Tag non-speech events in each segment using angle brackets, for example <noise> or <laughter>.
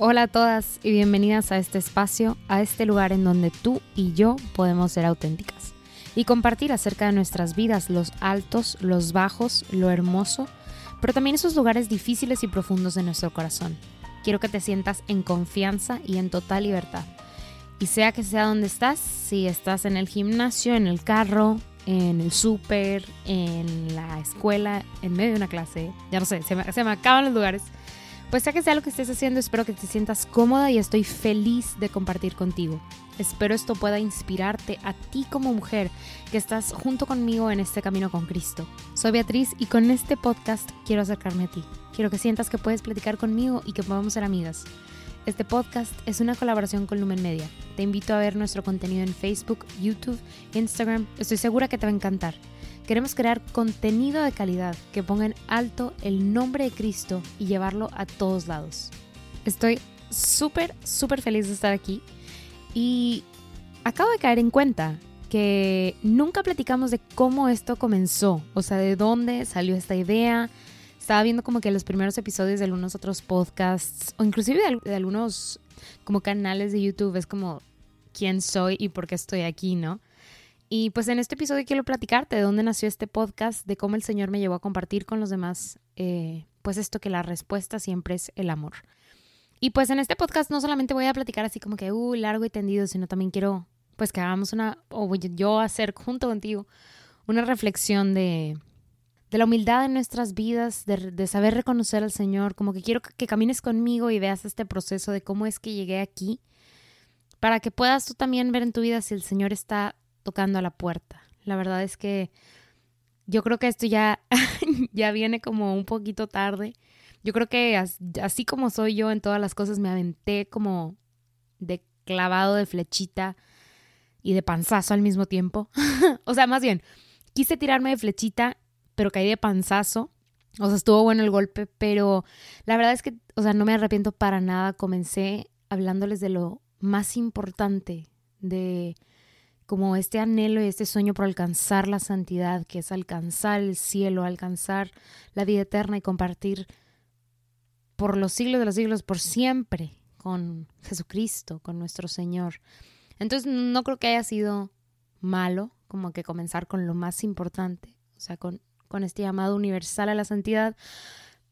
Hola a todas y bienvenidas a este espacio, a este lugar en donde tú y yo podemos ser auténticas y compartir acerca de nuestras vidas, los altos, los bajos, lo hermoso, pero también esos lugares difíciles y profundos de nuestro corazón. Quiero que te sientas en confianza y en total libertad. Y sea que sea donde estás, si estás en el gimnasio, en el carro, en el súper, en la escuela, en medio de una clase, ya no sé, se me, se me acaban los lugares. Pues sea que sea lo que estés haciendo, espero que te sientas cómoda y estoy feliz de compartir contigo. Espero esto pueda inspirarte a ti como mujer que estás junto conmigo en este camino con Cristo. Soy Beatriz y con este podcast quiero acercarme a ti. Quiero que sientas que puedes platicar conmigo y que podamos ser amigas. Este podcast es una colaboración con Lumen Media. Te invito a ver nuestro contenido en Facebook, YouTube, Instagram. Estoy segura que te va a encantar. Queremos crear contenido de calidad que ponga en alto el nombre de Cristo y llevarlo a todos lados. Estoy súper, súper feliz de estar aquí y acabo de caer en cuenta que nunca platicamos de cómo esto comenzó, o sea, de dónde salió esta idea. Estaba viendo como que los primeros episodios de algunos otros podcasts o inclusive de, algunos como canales de YouTube es como quién soy y por qué estoy aquí, ¿no? Y pues en este episodio quiero platicarte de dónde nació este podcast, de cómo el Señor me llevó a compartir con los demás, eh, pues esto que la respuesta siempre es el amor. Y pues en este podcast no solamente voy a platicar así como que, uh, largo y tendido, sino también quiero, pues que hagamos una, o yo hacer junto contigo, una reflexión de, de la humildad en nuestras vidas, de, de, saber reconocer al Señor, como que quiero que camines conmigo y veas este proceso de cómo es que llegué aquí, para que puedas tú también ver en tu vida si el Señor está tocando a la puerta. La verdad es que yo creo que esto ya, <laughs> ya viene como un poquito tarde. Yo creo que así como soy yo en todas las cosas, me aventé como de clavado de flechita y de panzazo al mismo tiempo. <laughs> o sea, más bien, quise tirarme de flechita, pero caí de panzazo. O sea, estuvo bueno el golpe, pero la verdad es que, o sea, no me arrepiento para nada. Comencé hablándoles de lo más importante, de como este anhelo y este sueño por alcanzar la santidad, que es alcanzar el cielo, alcanzar la vida eterna y compartir por los siglos de los siglos, por siempre, con Jesucristo, con nuestro Señor. Entonces no creo que haya sido malo como que comenzar con lo más importante, o sea, con, con este llamado universal a la santidad,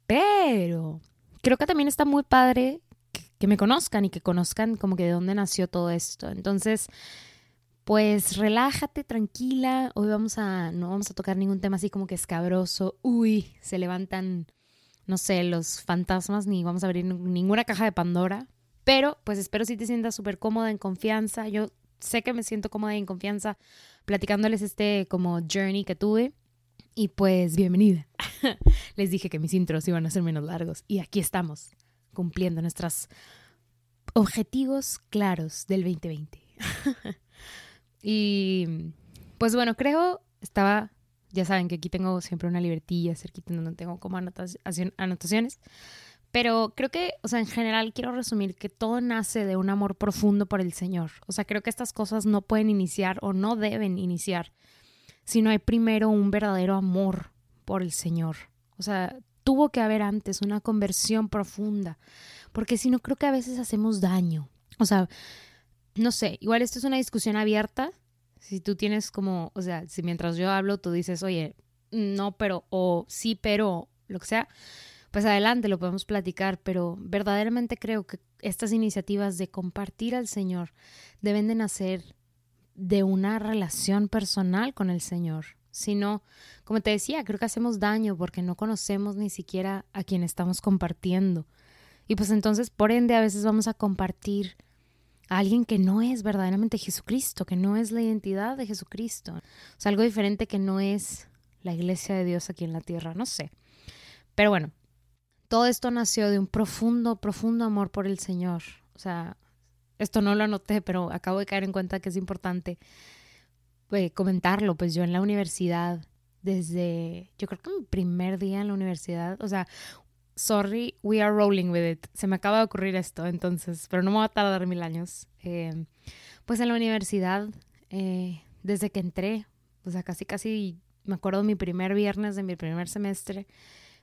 pero creo que también está muy padre que, que me conozcan y que conozcan como que de dónde nació todo esto. Entonces, pues relájate, tranquila. Hoy vamos a, no vamos a tocar ningún tema así como que escabroso. Uy, se levantan, no sé, los fantasmas, ni vamos a abrir ninguna caja de Pandora. Pero, pues espero si te sientas súper cómoda, en confianza. Yo sé que me siento cómoda en confianza platicándoles este como journey que tuve. Y pues, bienvenida. <laughs> Les dije que mis intros iban a ser menos largos. Y aquí estamos, cumpliendo nuestros objetivos claros del 2020. <laughs> Y pues bueno, creo, estaba, ya saben que aquí tengo siempre una libretilla cerquita donde tengo como anotaciones. Pero creo que, o sea, en general quiero resumir que todo nace de un amor profundo por el Señor. O sea, creo que estas cosas no pueden iniciar o no deben iniciar si no hay primero un verdadero amor por el Señor. O sea, tuvo que haber antes una conversión profunda, porque si no creo que a veces hacemos daño. O sea, no sé, igual esto es una discusión abierta. Si tú tienes como, o sea, si mientras yo hablo tú dices, oye, no, pero, o sí, pero, lo que sea, pues adelante, lo podemos platicar, pero verdaderamente creo que estas iniciativas de compartir al Señor deben de nacer de una relación personal con el Señor. Si no, como te decía, creo que hacemos daño porque no conocemos ni siquiera a quien estamos compartiendo. Y pues entonces, por ende, a veces vamos a compartir alguien que no es verdaderamente Jesucristo, que no es la identidad de Jesucristo. O sea, algo diferente que no es la iglesia de Dios aquí en la tierra, no sé. Pero bueno, todo esto nació de un profundo, profundo amor por el Señor. O sea, esto no lo anoté, pero acabo de caer en cuenta que es importante pues, comentarlo. Pues yo en la universidad, desde, yo creo que mi primer día en la universidad, o sea, sorry, we are rolling with it. Se me acaba de ocurrir esto, entonces, pero no me va a tardar mil años. Eh, pues en la universidad, eh, desde que entré, o sea, casi, casi, me acuerdo mi primer viernes de mi primer semestre,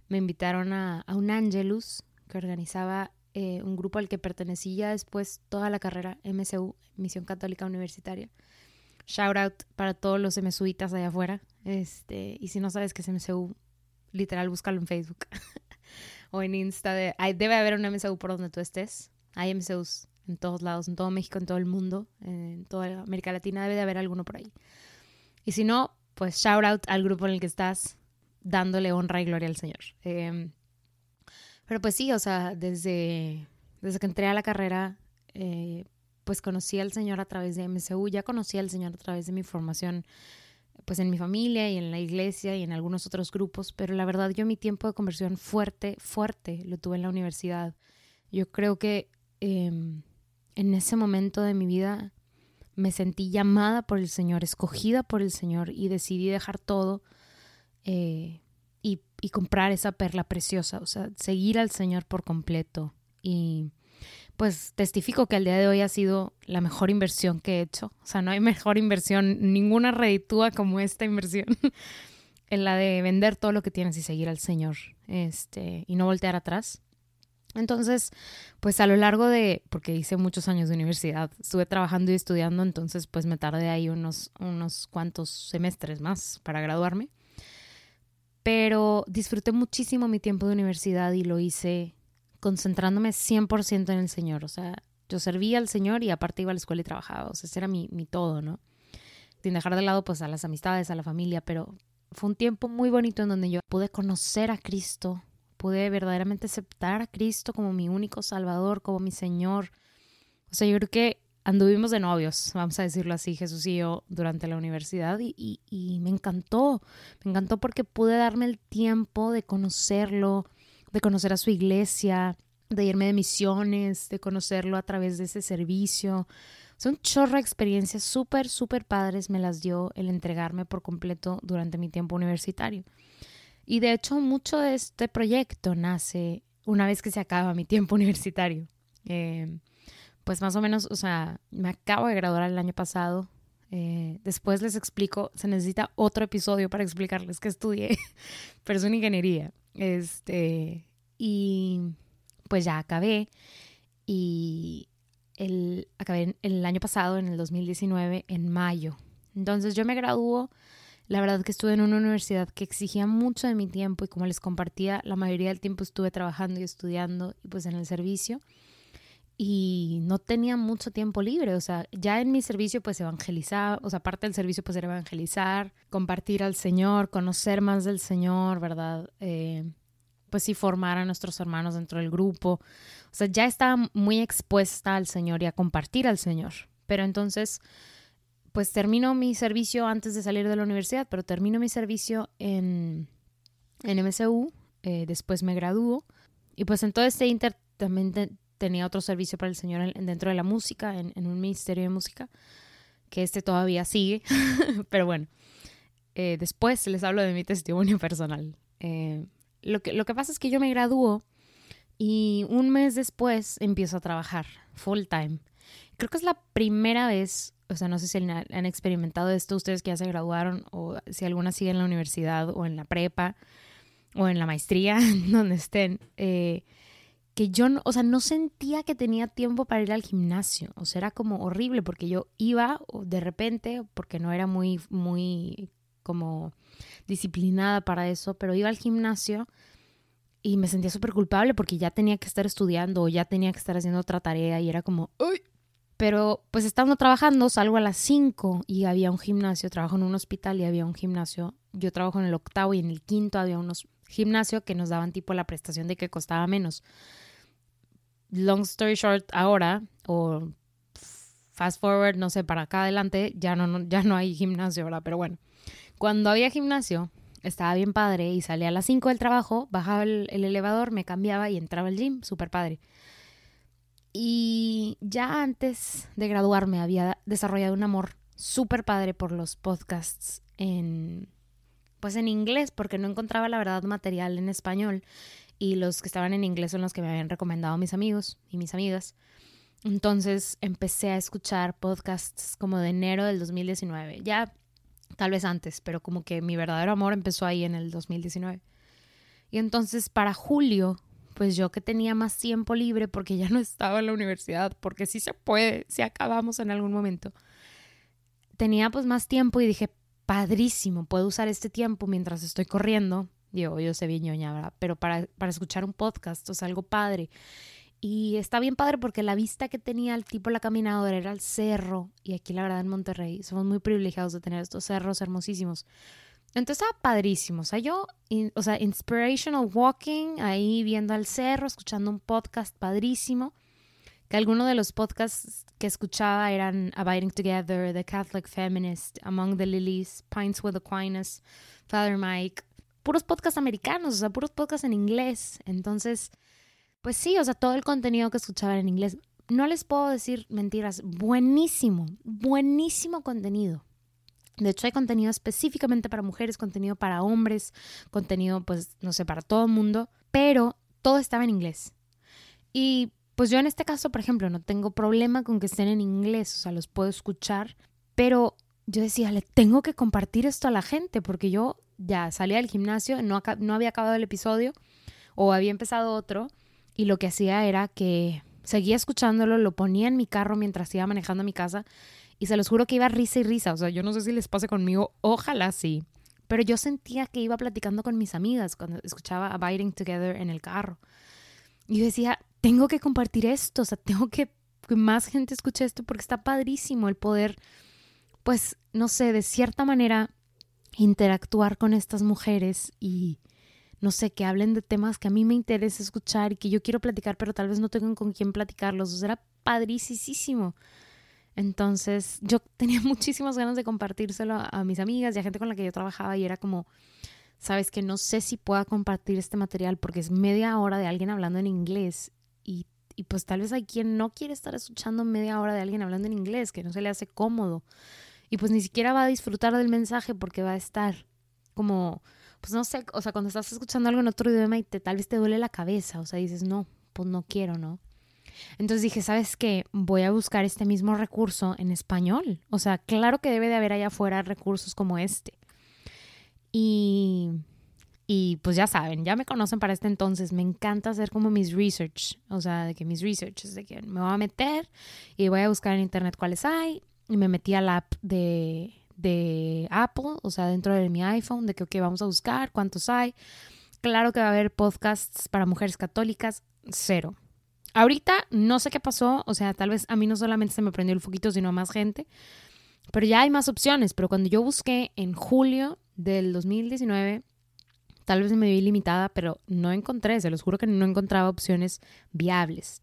me invitaron a, un Angelus que organizaba eh, un grupo al que pertenecí ya después toda la carrera, MSU, Misión Católica Universitaria. Shout out para todos los MSUitas allá afuera. Este, y si no sabes qué es MSU, literal, búscalo en Facebook <laughs> o en Insta. De, debe haber un MSU por donde tú estés. Hay MSUs en todos lados, en todo México, en todo el mundo, en toda América Latina, debe de haber alguno por ahí. Y si no, pues shout out al grupo en el que estás, dándole honra y gloria al Señor. Em, pero pues sí, o sea, desde, desde que entré a la carrera, eh, pues conocí al Señor a través de MCU, ya conocí al Señor a través de mi formación, pues en mi familia y en la iglesia y en algunos otros grupos, pero la verdad yo mi tiempo de conversión fuerte, fuerte, lo tuve en la universidad. Yo creo que em, en ese momento de mi vida me sentí llamada por el Señor, escogida por el Señor y decidí dejar todo eh, y, y, comprar esa perla preciosa, o sea, seguir al Señor por completo. Y pues testifico que al día de hoy ha sido la mejor inversión que he hecho. O sea, no hay <laughs> mejor inversión, ninguna reditúa como esta inversión. <laughs> en la de vender todo lo que tienes y seguir al Señor este, y no voltear atrás. Entonces, pues a lo largo de, porque hice muchos años de universidad, estuve trabajando y estudiando, entonces pues me tardé ahí unos, unos cuantos semestres más para graduarme. Pero disfruté muchísimo mi tiempo de universidad y lo hice concentrándome 100% en el Señor. O sea, yo servía al Señor y aparte iba a la escuela y trabajaba. O sea, ese era mi, mi todo, ¿no? Sin dejar de lado pues a las amistades, a la familia, pero fue un tiempo muy bonito en donde yo pude conocer a Cristo, pude verdaderamente aceptar a Cristo como mi único Salvador, como mi Señor. O sea, yo creo que anduvimos de novios, vamos a decirlo así, Jesús y yo, durante la universidad y, y, me encantó, me encantó porque pude darme el tiempo de conocerlo, de conocer a su iglesia, de irme de misiones, de conocerlo a través de ese servicio. Son chorro experiencias súper, súper padres me las dio el entregarme por completo durante mi tiempo universitario. Y de hecho, mucho de este proyecto nace una vez que se acaba mi tiempo <laughs> universitario. Eh, pues más o menos, o sea, me acabo de graduar el año pasado. Eh, después les explico, se necesita otro episodio para explicarles que estudié, <laughs> pero es una ingeniería. Este, y pues ya acabé. Y el, acabé el año pasado, en el 2019, en mayo. Entonces yo me graduó la verdad que estuve en una universidad que exigía mucho de mi tiempo y como les compartía, la mayoría del tiempo estuve trabajando y estudiando y pues en el servicio y no tenía mucho tiempo libre, o sea, ya en mi servicio pues evangelizaba, o sea, parte del servicio pues era evangelizar, compartir al Señor, conocer más del Señor, ¿verdad? Eh, pues sí formar a nuestros hermanos dentro del grupo, o sea, ya estaba muy expuesta al Señor y a compartir al Señor, pero entonces pues termino mi servicio antes de salir de la universidad, pero termino mi servicio en, en MSU, eh, después me gradúo. Y pues en todo este inter también tenía otro servicio para el Señor dentro de la música, en, un ministerio de música, que este todavía sigue, <laughs> pero bueno, eh, después les hablo de mi testimonio personal. Eh, lo, que, lo que pasa es que yo me gradúo y un mes después empiezo a trabajar full time. Creo que es la primera vez o sea, no sé si han, experimentado esto ustedes que ya se graduaron o si alguna sigue en la universidad o en la prepa o en la maestría, <laughs> donde estén, eh, que yo, no, o sea, no sentía que tenía tiempo para ir al gimnasio, o sea, era como horrible porque yo iba de repente, porque no era muy, muy como disciplinada para eso, pero iba al gimnasio y me sentía súper culpable porque ya tenía que estar estudiando o ya tenía que estar haciendo otra tarea y era como, ¡ay! Pero pues estando trabajando, salgo a las 5 y había un gimnasio, trabajo en un hospital y había un gimnasio. Yo trabajo en el octavo y en el quinto había unos gimnasio que nos daban tipo la prestación de que costaba menos. Long story short, ahora, o fast forward, no sé, para acá adelante, ya no, ya no hay gimnasio, ¿verdad? Pero bueno, cuando había gimnasio, estaba bien padre y salía a las 5 del trabajo, bajaba el, el elevador, me cambiaba y entraba al gym, súper padre. Y ya antes de graduarme había desarrollado un amor súper padre por los podcasts en pues en inglés porque no encontraba la verdad material en español y los que estaban en inglés son los que me habían recomendado mis amigos y mis amigas. Entonces empecé a escuchar podcasts como de enero del 2019, ya tal vez antes, pero como que mi verdadero amor empezó ahí en el 2019. Y entonces para julio pues yo que tenía más tiempo libre porque ya no estaba en la universidad, porque sí se puede, si acabamos en algún momento, tenía pues más tiempo y dije, padrísimo, puedo usar este tiempo mientras estoy corriendo. Yo, yo sé bien ñoña, ¿verdad? Pero para, para escuchar un podcast, o sea, algo padre. Y está bien padre porque la vista que tenía el tipo la caminadora era el cerro. Y aquí, la verdad, en Monterrey somos muy privilegiados de tener estos cerros hermosísimos. Entonces estaba padrísimo. O sea, yo, o sea, inspirational walking, ahí viendo al cerro, escuchando un podcast padrísimo. Que algunos de los podcasts que escuchaba eran Abiding Together, The Catholic Feminist, Among the Lilies, Pints with Aquinas, Father Mike. Puros podcasts americanos, o sea, puros podcasts en inglés. Entonces pues sí, o sea, todo el contenido que escuchaban en inglés. No les puedo decir mentiras, buenísimo, buenísimo contenido. De hecho, hay contenido específicamente para mujeres, contenido para hombres, contenido, pues, no sé, para todo el mundo, pero todo estaba en inglés. Y pues yo en este caso, por ejemplo, no tengo problema con que estén en inglés, o sea, los puedo escuchar, pero yo decía, le tengo que compartir esto a la gente, porque yo ya salía del gimnasio, no, no había acabado el episodio, o había empezado otro, y lo que hacía era que seguía escuchándolo, lo ponía en mi carro mientras iba manejando a mi casa y se los juro que iba risa y risa. O sea, yo no sé si les pase conmigo, ojalá sí. Pero yo sentía que iba platicando con mis amigas cuando escuchaba Abiding Together en el carro. Y decía, tengo que compartir esto, o sea, tengo que que más gente escuche esto porque está padrísimo el poder, pues, no sé, de cierta manera interactuar con estas mujeres y, no sé, que hablen de temas que a mí me interesa escuchar y que yo quiero platicar, pero tal vez no tengo con quién platicarlos. O sea, era padricísimo. Entonces, yo <laughs> tenía muchísimas ganas de compartírselo a, mis amigas y a gente con la que yo trabajaba y era como, sabes que no sé si pueda compartir este material porque es media hora de alguien hablando en inglés y pues tal vez hay quien no quiere estar escuchando media hora de alguien hablando en inglés, que no se le hace cómodo y pues ni siquiera va a disfrutar del mensaje porque va a estar como pues no sé, o sea, cuando estás escuchando algo en otro idioma y te, tal vez te duele la cabeza, o sea, dices, no, pues no quiero, ¿no? Entonces dije, ¿sabes qué? Voy a buscar este mismo recurso en español. O sea, claro que debe de haber allá afuera recursos como este. Y, y pues ya saben, ya me conocen para este entonces. Me encanta hacer como mis research. O sea, de que mis research es de que me voy a meter y voy a buscar en internet cuáles hay. Y me metí al app de, de Apple, o sea, dentro de mi iPhone, de que, ok, vamos a buscar cuántos hay. Claro que va a haber podcasts para mujeres católicas, cero. Ahorita no sé qué pasó, o sea, tal vez a mí no solamente se me prendió el foquito, sino a más gente, pero ya hay más opciones. Pero cuando yo busqué en julio del 2019, tal vez me vi limitada, pero no encontré, se los juro que no encontraba opciones viables.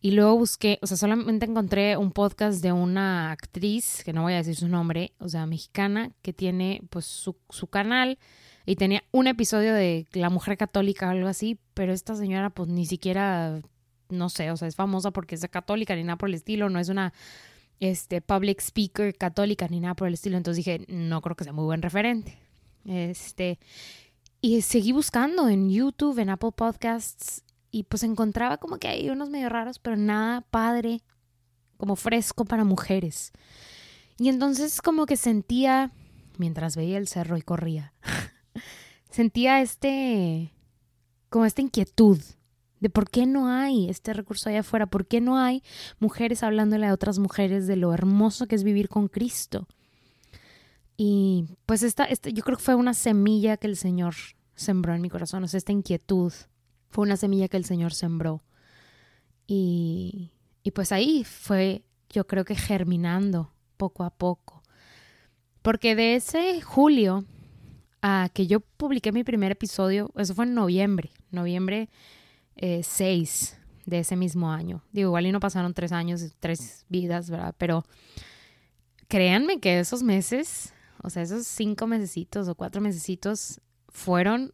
Y luego busqué, o sea, solamente encontré un podcast de una actriz, que no voy a decir su nombre, o sea, mexicana, que tiene pues su, su canal y tenía un episodio de La Mujer Católica o algo así, pero esta señora pues ni siquiera, no sé, o sea, es famosa porque es católica ni nada por el estilo, no es una este, public speaker católica ni nada por el estilo, entonces dije, no creo que sea muy buen referente. Este, y seguí buscando en YouTube, en Apple Podcasts, y pues encontraba como que hay unos medio raros, pero nada padre, como fresco para mujeres. Y entonces como que sentía, mientras veía el cerro y corría, <laughs> sentía este, como esta inquietud de por qué no hay este recurso allá afuera, por qué no hay mujeres hablándole a otras mujeres de lo hermoso que es vivir con Cristo. Y pues esta, esta yo creo que fue una semilla que el Señor sembró en mi corazón, o sea, esta inquietud fue una semilla que el Señor sembró. Y, y pues ahí fue, yo creo que germinando poco a poco. Porque de ese julio a que yo publiqué mi primer episodio, eso fue en noviembre, noviembre 6 eh, de ese mismo año. Digo, igual y no pasaron tres años, tres vidas, ¿verdad? Pero créanme que esos meses, o sea, esos cinco mesecitos o cuatro mesecitos fueron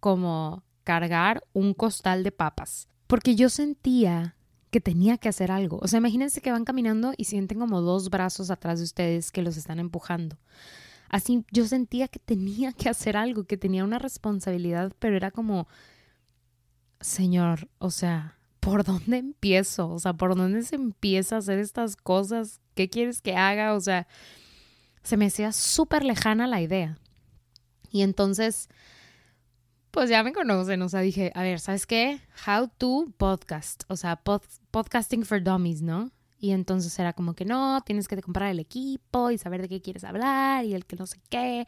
como cargar un costal de papas, porque yo sentía que tenía que hacer algo. O sea, imagínense que van caminando y sienten como dos brazos atrás de ustedes que los están empujando. Así yo sentía que tenía que hacer algo, que tenía una responsabilidad, pero era como, Señor, o sea, ¿por dónde empiezo? O sea, ¿por dónde se empieza a hacer estas cosas? ¿Qué quieres que haga? O sea, se me hacía súper lejana la idea. Y entonces pues ya me conocen, o sea, dije, a ver, ¿sabes qué? How to podcast, o sea, podcasting for dummies, ¿no? Y entonces era como que no, tienes que comprar el equipo y saber de qué quieres hablar y el que no sé qué.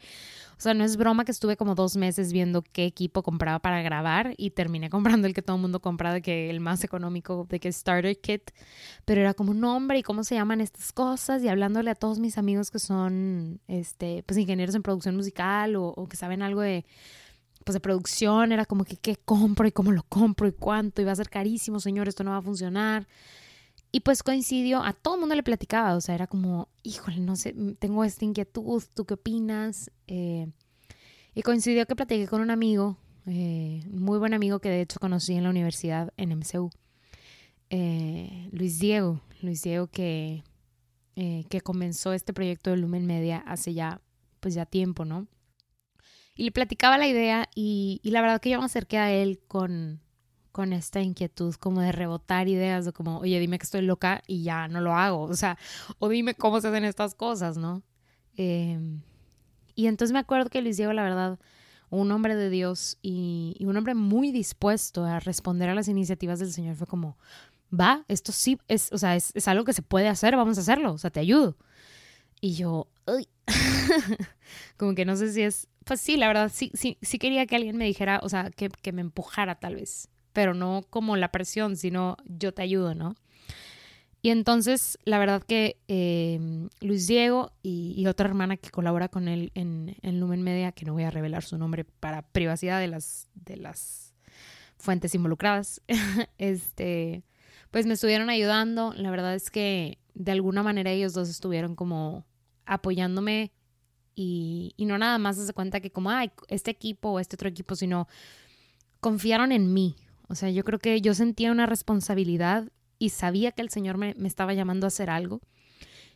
O sea, no es broma que estuve como dos meses viendo qué equipo compraba para grabar y terminé <laughs> comprando el que todo el mundo compra, de que el más económico, de que Starter Kit. Pero era como, nombre ¿y cómo se llaman estas cosas? Y hablándole a todos mis amigos que son, este, pues ingenieros en producción musical o que saben algo de pues de producción, era como que qué compro y cómo lo compro y cuánto, y va a ser carísimo, señor, esto no va a funcionar. Y pues coincidió, a todo el mundo le platicaba, o sea, era como, híjole, no sé, mm, tengo esta inquietud, ¿tú qué opinas? Eh, y coincidió que platiqué con un amigo, eh, muy buen amigo que de hecho conocí en la universidad en MCU, eh, Luis Diego, Luis Diego que, que comenzó este proyecto de Lumen Media hace ya, pues ya tiempo, ¿no? Y le platicaba la idea y, la verdad que yo me acerqué a él con, con esta inquietud como de rebotar ideas o como, oye, dime que estoy loca y ya no lo hago, o sea, <laughs> o dime cómo se hacen estas cosas, ¿no? Em, y entonces me acuerdo que Luis Diego, la verdad, un hombre de Dios y, un hombre muy dispuesto a responder a las iniciativas del Señor, fue como, va, esto sí, es, o sea, es, es algo que se puede hacer, vamos a hacerlo, o sea, te ayudo. Y yo, uy, <laughs> como que no sé si es, pues sí, la verdad, sí, sí, sí quería que alguien me dijera, o sea, que, que me empujara tal vez pero no como la presión, sino yo te ayudo, ¿no? Y entonces, la verdad que em, Luis Diego y, otra hermana que colabora con él en, en, Lumen Media, que no voy a revelar su nombre para privacidad de las, de las fuentes involucradas, <laughs> este, pues me estuvieron ayudando. La verdad es que de alguna manera ellos dos estuvieron como apoyándome y, no nada más se cuenta que como, ay, este equipo o este otro equipo, sino confiaron en mí. O sea, yo creo que yo sentía una responsabilidad y sabía que el Señor me, estaba llamando a hacer algo.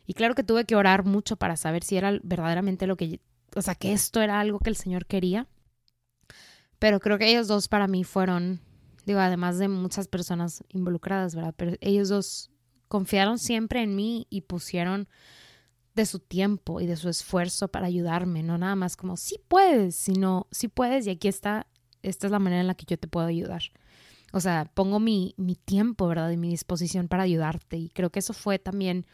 Y claro que tuve que orar mucho para saber si era verdaderamente lo que, o sea, que esto era algo que el Señor quería. Pero creo que ellos dos para mí fueron, digo, además de muchas personas involucradas, ¿verdad? Pero ellos dos confiaron siempre en mí y pusieron de su tiempo y de su esfuerzo para ayudarme, no nada más como, sí puedes, sino, sí puedes y aquí está, esta es la manera en la que yo te puedo ayudar. O sea, pongo mi, mi tiempo, ¿verdad? Y mi disposición para ayudarte. Y creo que eso fue también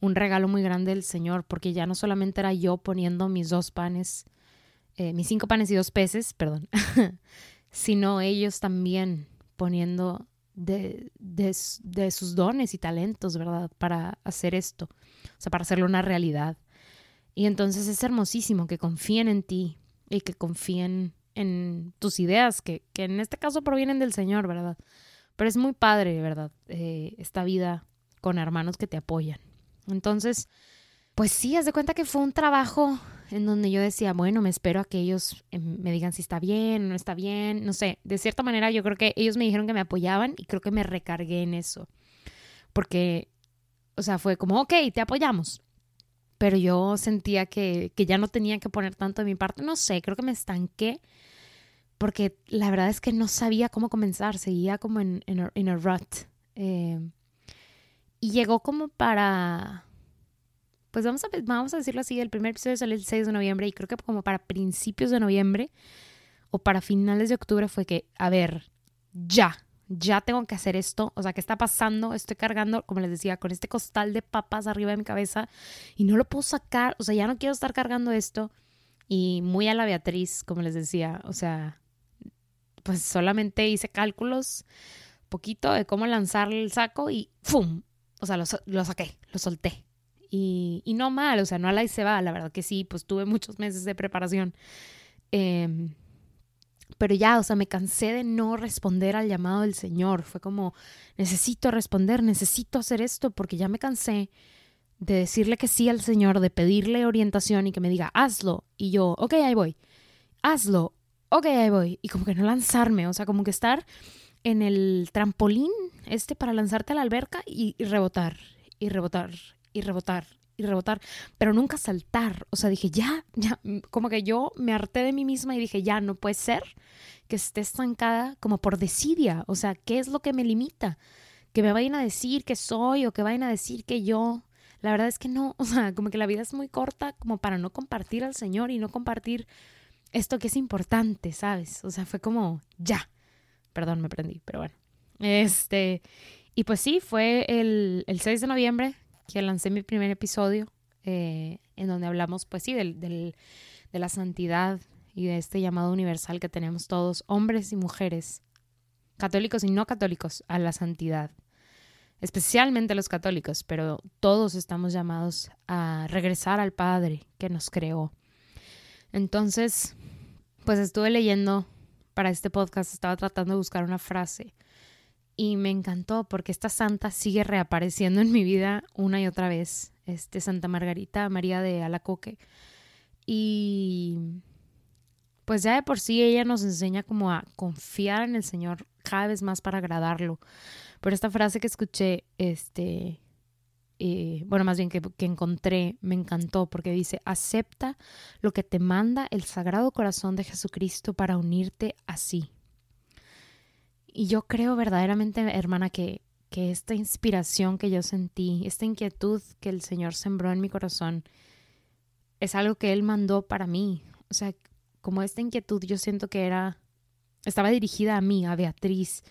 un regalo muy grande del Señor, porque ya no solamente era yo poniendo mis dos panes, eh, mis cinco panes y dos peces, perdón, <laughs> sino ellos también poniendo de, de, de, sus dones y talentos, ¿verdad? Para hacer esto, o sea, para hacerlo una realidad. Y entonces es hermosísimo que confíen en ti y que confíen en tus ideas, que, en este caso provienen del Señor, ¿verdad? Pero es muy padre, ¿verdad? Eh, esta vida con hermanos que te apoyan. Entonces, pues sí, haz de cuenta que fue un trabajo en donde yo decía, bueno, me espero a que ellos em, me digan si está bien o no está bien, no sé, de cierta manera yo creo que ellos me dijeron que me apoyaban y creo que me recargué en eso, porque, o sea, fue como, ok, te apoyamos, pero yo sentía que, que ya no tenía que poner tanto de mi parte, no sé, creo que me estanqué porque la verdad es que no sabía cómo comenzar, seguía como en, en, a, rut. Eh, y llegó como para, pues vamos a, vamos a decirlo así, el primer episodio salió el 6 de noviembre y creo que como para principios de noviembre o para finales de octubre fue que, a ver, ya, ya tengo que hacer esto, o sea, ¿qué está pasando? Estoy cargando, como les decía, con este costal de papas arriba de mi cabeza y no lo puedo sacar, o sea, ya no quiero estar cargando esto. Y muy a la Beatriz, como les decía, o sea, pues solamente hice cálculos poquito de cómo lanzar el saco y ¡fum! O sea, lo, saqué, lo solté. Y, no mal, o sea, no a la y se va, la verdad que sí, pues tuve muchos meses de preparación. Em, pero ya, o sea, me cansé de no responder al llamado del Señor. Fue como, necesito responder, necesito hacer esto, porque ya me cansé de decirle que sí al Señor, de pedirle orientación y que me diga, hazlo. Y yo, ok, ahí voy. Hazlo, ok, ahí voy. Y como que no lanzarme, o sea, como que estar en el trampolín este para lanzarte a la alberca y, rebotar, y rebotar, y rebotar, y rebotar, pero nunca saltar. O sea, dije, ya, ya, como que yo me harté de mí misma y dije, ya, no puede ser que esté estancada como por desidia. O sea, ¿qué es lo que me limita? Que me vayan a decir que soy o que vayan a decir que yo. La verdad es que no, <laughs> o sea, como que la vida es muy corta como para no compartir al Señor y no compartir esto que es importante, ¿sabes? O sea, fue como, ya. Perdón, me prendí, pero bueno. Este, y pues sí, fue el, el 6 de noviembre que lancé mi primer episodio, eh, en donde hablamos, pues sí, del, del, de la santidad y de este llamado universal que tenemos todos, hombres y mujeres, católicos y no católicos, a la santidad. Especialmente los católicos, pero todos estamos llamados a regresar al Padre que nos creó. Entonces, pues estuve leyendo para este podcast, estaba tratando de buscar una frase y me encantó porque esta santa sigue reapareciendo en mi vida una y otra vez, este Santa Margarita María de Alacoque. Y pues ya de por sí ella nos enseña como a confiar en el Señor cada vez más para agradarlo. Pero esta frase que escuché, este, eh, bueno, más bien que, que encontré, me encantó porque dice, acepta lo que te manda el Sagrado Corazón de Jesucristo para unirte a sí. Y yo creo verdaderamente, hermana, que, que esta inspiración que yo sentí, esta inquietud que el Señor sembró en mi corazón, es algo que Él mandó para mí. O sea, como esta inquietud yo siento que era, estaba dirigida a mí, a Beatriz,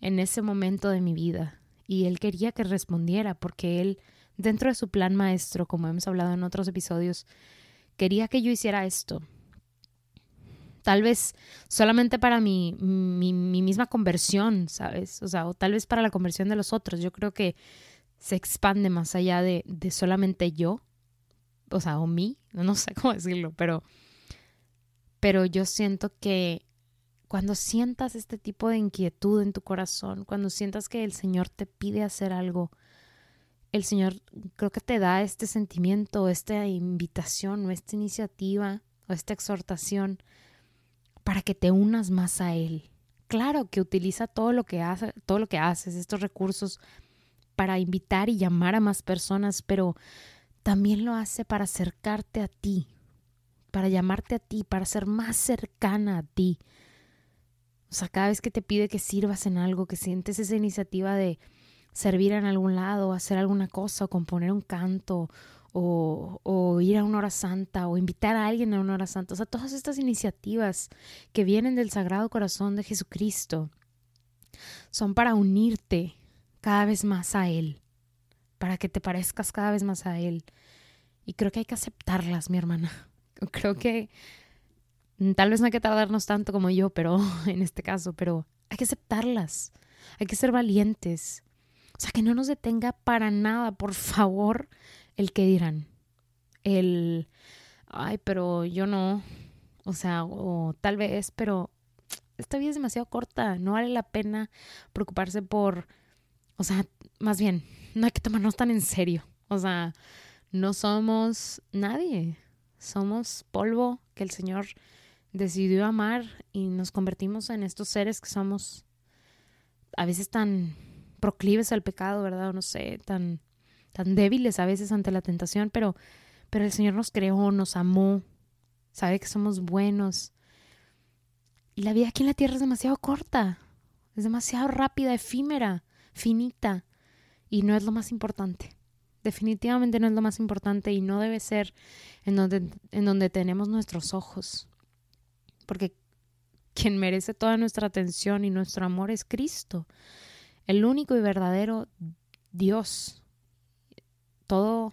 en ese momento de mi vida. Y Él quería que respondiera porque Él, dentro de su plan maestro, como hemos hablado en otros episodios, quería que yo hiciera esto. Tal vez solamente para mi, mi, misma conversión, ¿sabes? O sea, o tal vez para la conversión de los otros. Yo creo que se expande más allá de, de solamente yo, o sea, o mí, <laughs> no sé cómo decirlo, pero, pero yo siento que cuando sientas este tipo de inquietud en tu corazón, cuando sientas que el Señor te pide hacer algo, el Señor creo que te da este sentimiento, esta invitación esta iniciativa o esta exhortación para que te unas más a Él. Claro que utiliza todo lo que, hace, todo lo que haces, estos recursos, para invitar y llamar a más personas, pero también lo hace para acercarte a ti, para llamarte a ti, para ser más cercana a ti. O sea, cada vez que te pide que sirvas en algo, que sientes esa iniciativa de servir en algún lado, hacer alguna cosa, o componer un canto, o, ir a una hora santa o invitar a alguien a una hora santa. O sea, todas estas iniciativas que vienen del Sagrado Corazón de Jesucristo son para unirte cada vez más a Él, para que te parezcas cada vez más a Él. Y creo que hay que aceptarlas, mi hermana. <laughs> Creo que tal vez no hay que tardarnos tanto como yo, pero <laughs> en este caso, pero hay que aceptarlas. Hay que ser valientes. O sea, que no nos detenga para nada, por favor, el que dirán, el, ay, pero yo no, o sea, o tal vez, pero esta vida es demasiado corta, no vale la pena preocuparse por, o sea, más bien, no hay que tomarnos tan en serio, o sea, no somos nadie, somos polvo que el Señor decidió amar y nos convertimos en estos seres que somos a veces tan proclives al pecado, ¿verdad? O no sé, tan tan débiles a veces ante la tentación, pero, pero el Señor nos creó, nos amó, sabe que somos buenos. Y la vida aquí en la tierra es demasiado corta, es demasiado rápida, efímera, finita, y no es lo más importante. Definitivamente no es lo más importante y no debe ser en donde, en donde tenemos nuestros ojos. Porque quien merece toda nuestra atención y nuestro amor es Cristo, el único y verdadero Dios, todo,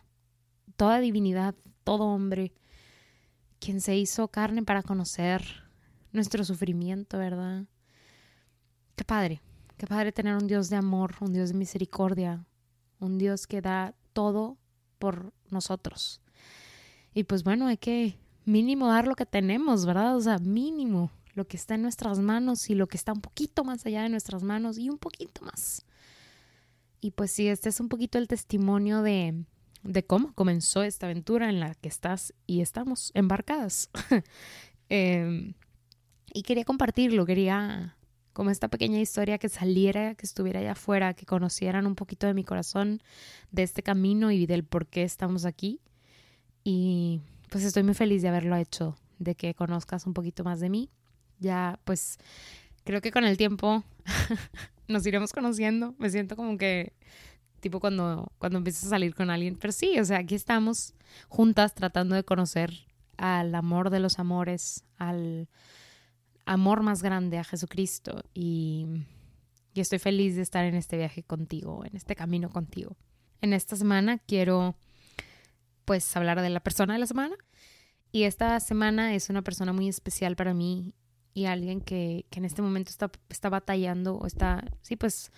toda divinidad, todo hombre, quien se hizo carne para conocer nuestro sufrimiento, ¿verdad? Qué padre, qué padre tener un Dios de amor, un Dios de misericordia, un Dios que da todo por nosotros. Y pues bueno, hay que mínimo dar lo que tenemos, ¿verdad? O sea, mínimo lo que está en nuestras manos y lo que está un poquito más allá de nuestras manos y un poquito más. Y pues sí, este es un poquito el testimonio de, de cómo comenzó esta aventura en la que estás y estamos embarcadas. <laughs> Em, y quería compartirlo, quería como esta pequeña historia que saliera, que estuviera allá afuera, que conocieran un poquito de mi corazón, de este camino y del por qué estamos aquí. Y pues estoy muy feliz de haberlo hecho, de que conozcas un poquito más de mí. Ya pues creo que con el tiempo <laughs> nos iremos conociendo. Me siento como que, tipo cuando, cuando empiezas a salir con alguien. Pero sí, o sea, aquí estamos juntas tratando de conocer al amor de los amores, al amor más grande, a Jesucristo. Y, y estoy feliz de estar en este viaje contigo, en este camino contigo. En esta semana quiero pues hablar de la persona de la semana. Y esta semana es una persona muy especial para mí y alguien que, que en este momento está, está, batallando o está, sí, pues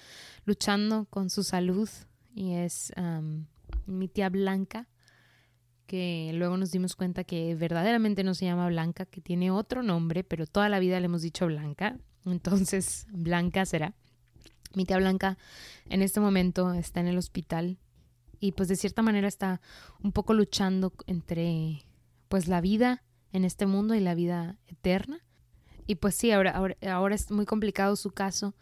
luchando con su salud. Y es mi tía Blanca, que luego nos dimos cuenta que verdaderamente no se llama Blanca, que tiene otro nombre, pero toda la vida le hemos dicho Blanca. Entonces, <laughs> Blanca será. Mi tía Blanca en este momento está en el hospital y pues de cierta manera está un poco luchando entre pues la vida en este mundo y la vida eterna. Y pues sí, ahora, ahora, es muy complicado su caso,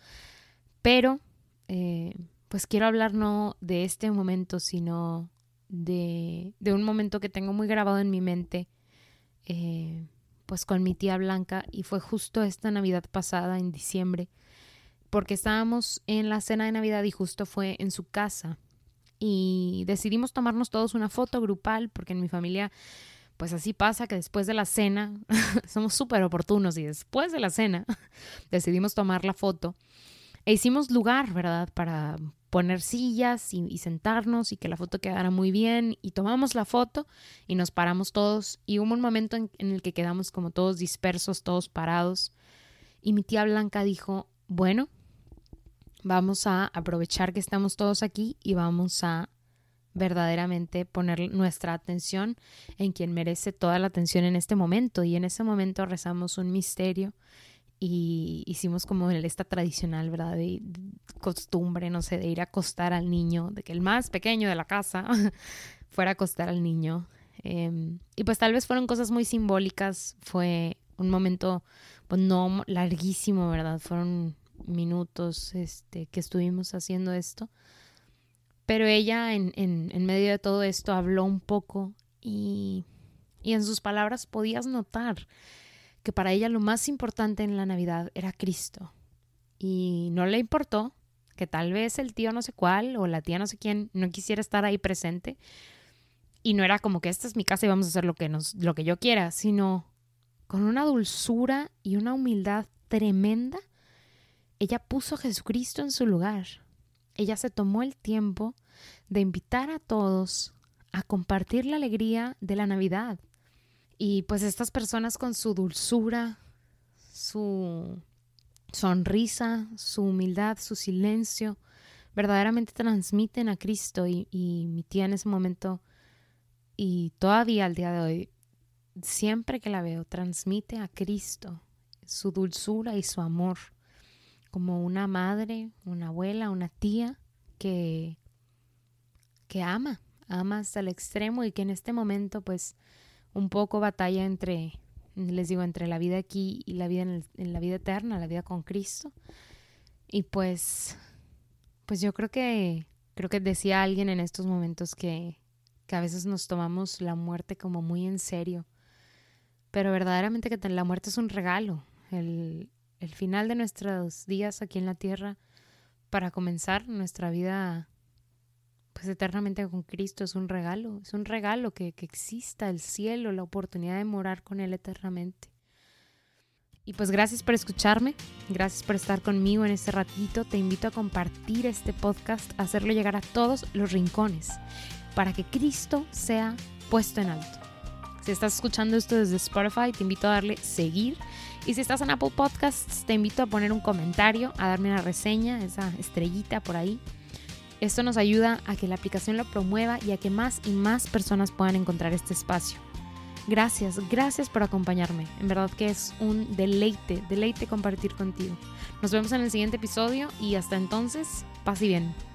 pero eh, pues quiero hablar no de este momento, sino de, de, un momento que tengo muy grabado en mi mente, eh, pues con mi tía Blanca, y fue justo esta Navidad pasada, en diciembre, porque estábamos en la cena de Navidad y justo fue en su casa y decidimos tomarnos todos una foto grupal porque en mi familia pues así pasa que después de la cena <laughs> somos súper oportunos y después de la cena <laughs> decidimos tomar la foto e hicimos lugar, ¿verdad? Para poner sillas y, sentarnos y que la foto quedara muy bien y tomamos la foto y nos paramos todos y hubo un momento en el que quedamos como todos dispersos, todos parados y mi tía Blanca dijo, bueno, Vamos a aprovechar que estamos todos aquí y vamos a verdaderamente poner nuestra atención en quien merece toda la atención en este momento. Y en ese momento rezamos un misterio y hicimos como esta tradicional, ¿verdad? De, costumbre, no sé, de ir a acostar al niño, de que el más pequeño de la casa <laughs> fuera a acostar al niño. Em, y pues tal vez fueron cosas muy simbólicas, fue un momento, pues no larguísimo, ¿verdad? Fueron minutos este, que estuvimos haciendo esto. Pero ella en, en, medio de todo esto habló un poco y, y en sus palabras podías notar que para ella lo más importante en la Navidad era Cristo. Y no le importó que tal vez el tío no sé cuál o la tía no sé quién no quisiera estar ahí presente. Y no era como que esta es mi casa y vamos a hacer lo que, nos, lo que yo quiera, sino con una dulzura y una humildad tremenda ella puso a Jesucristo en su lugar. Ella se tomó el tiempo de invitar a todos a compartir la alegría de la Navidad. Y pues estas personas con su dulzura, su sonrisa, su humildad, su silencio, verdaderamente transmiten a Cristo y, y mi tía en ese momento y todavía al día de hoy, siempre que la veo, transmite a Cristo su dulzura y su amor como una madre, una abuela, una tía que, que ama, ama hasta el extremo y que en este momento pues un poco batalla entre, les digo, entre la vida aquí y la vida en, la vida eterna, la vida con Cristo. Y pues, pues yo creo que, creo que decía alguien en estos momentos que, que a veces nos tomamos la muerte como muy en serio. Pero verdaderamente que la muerte es un regalo. El, el final de nuestros días aquí en la tierra para comenzar nuestra vida pues eternamente con Cristo es un regalo, es un regalo que, que exista el cielo, la oportunidad de morar con Él eternamente. Y pues gracias por escucharme, gracias por estar conmigo en este ratito. Te invito a compartir este podcast, a hacerlo llegar a todos los rincones, para que Cristo sea puesto en alto. Si estás escuchando esto desde Spotify, te invito a darle seguir y si estás en Apple Podcasts, te invito a poner un comentario, a darme una reseña, esa estrellita por ahí. Esto nos ayuda a que la aplicación lo promueva y a que más y más personas puedan encontrar este espacio. Gracias, gracias por acompañarme. En verdad que es un deleite, deleite compartir contigo. Nos vemos en el siguiente episodio y hasta entonces, paz y bien.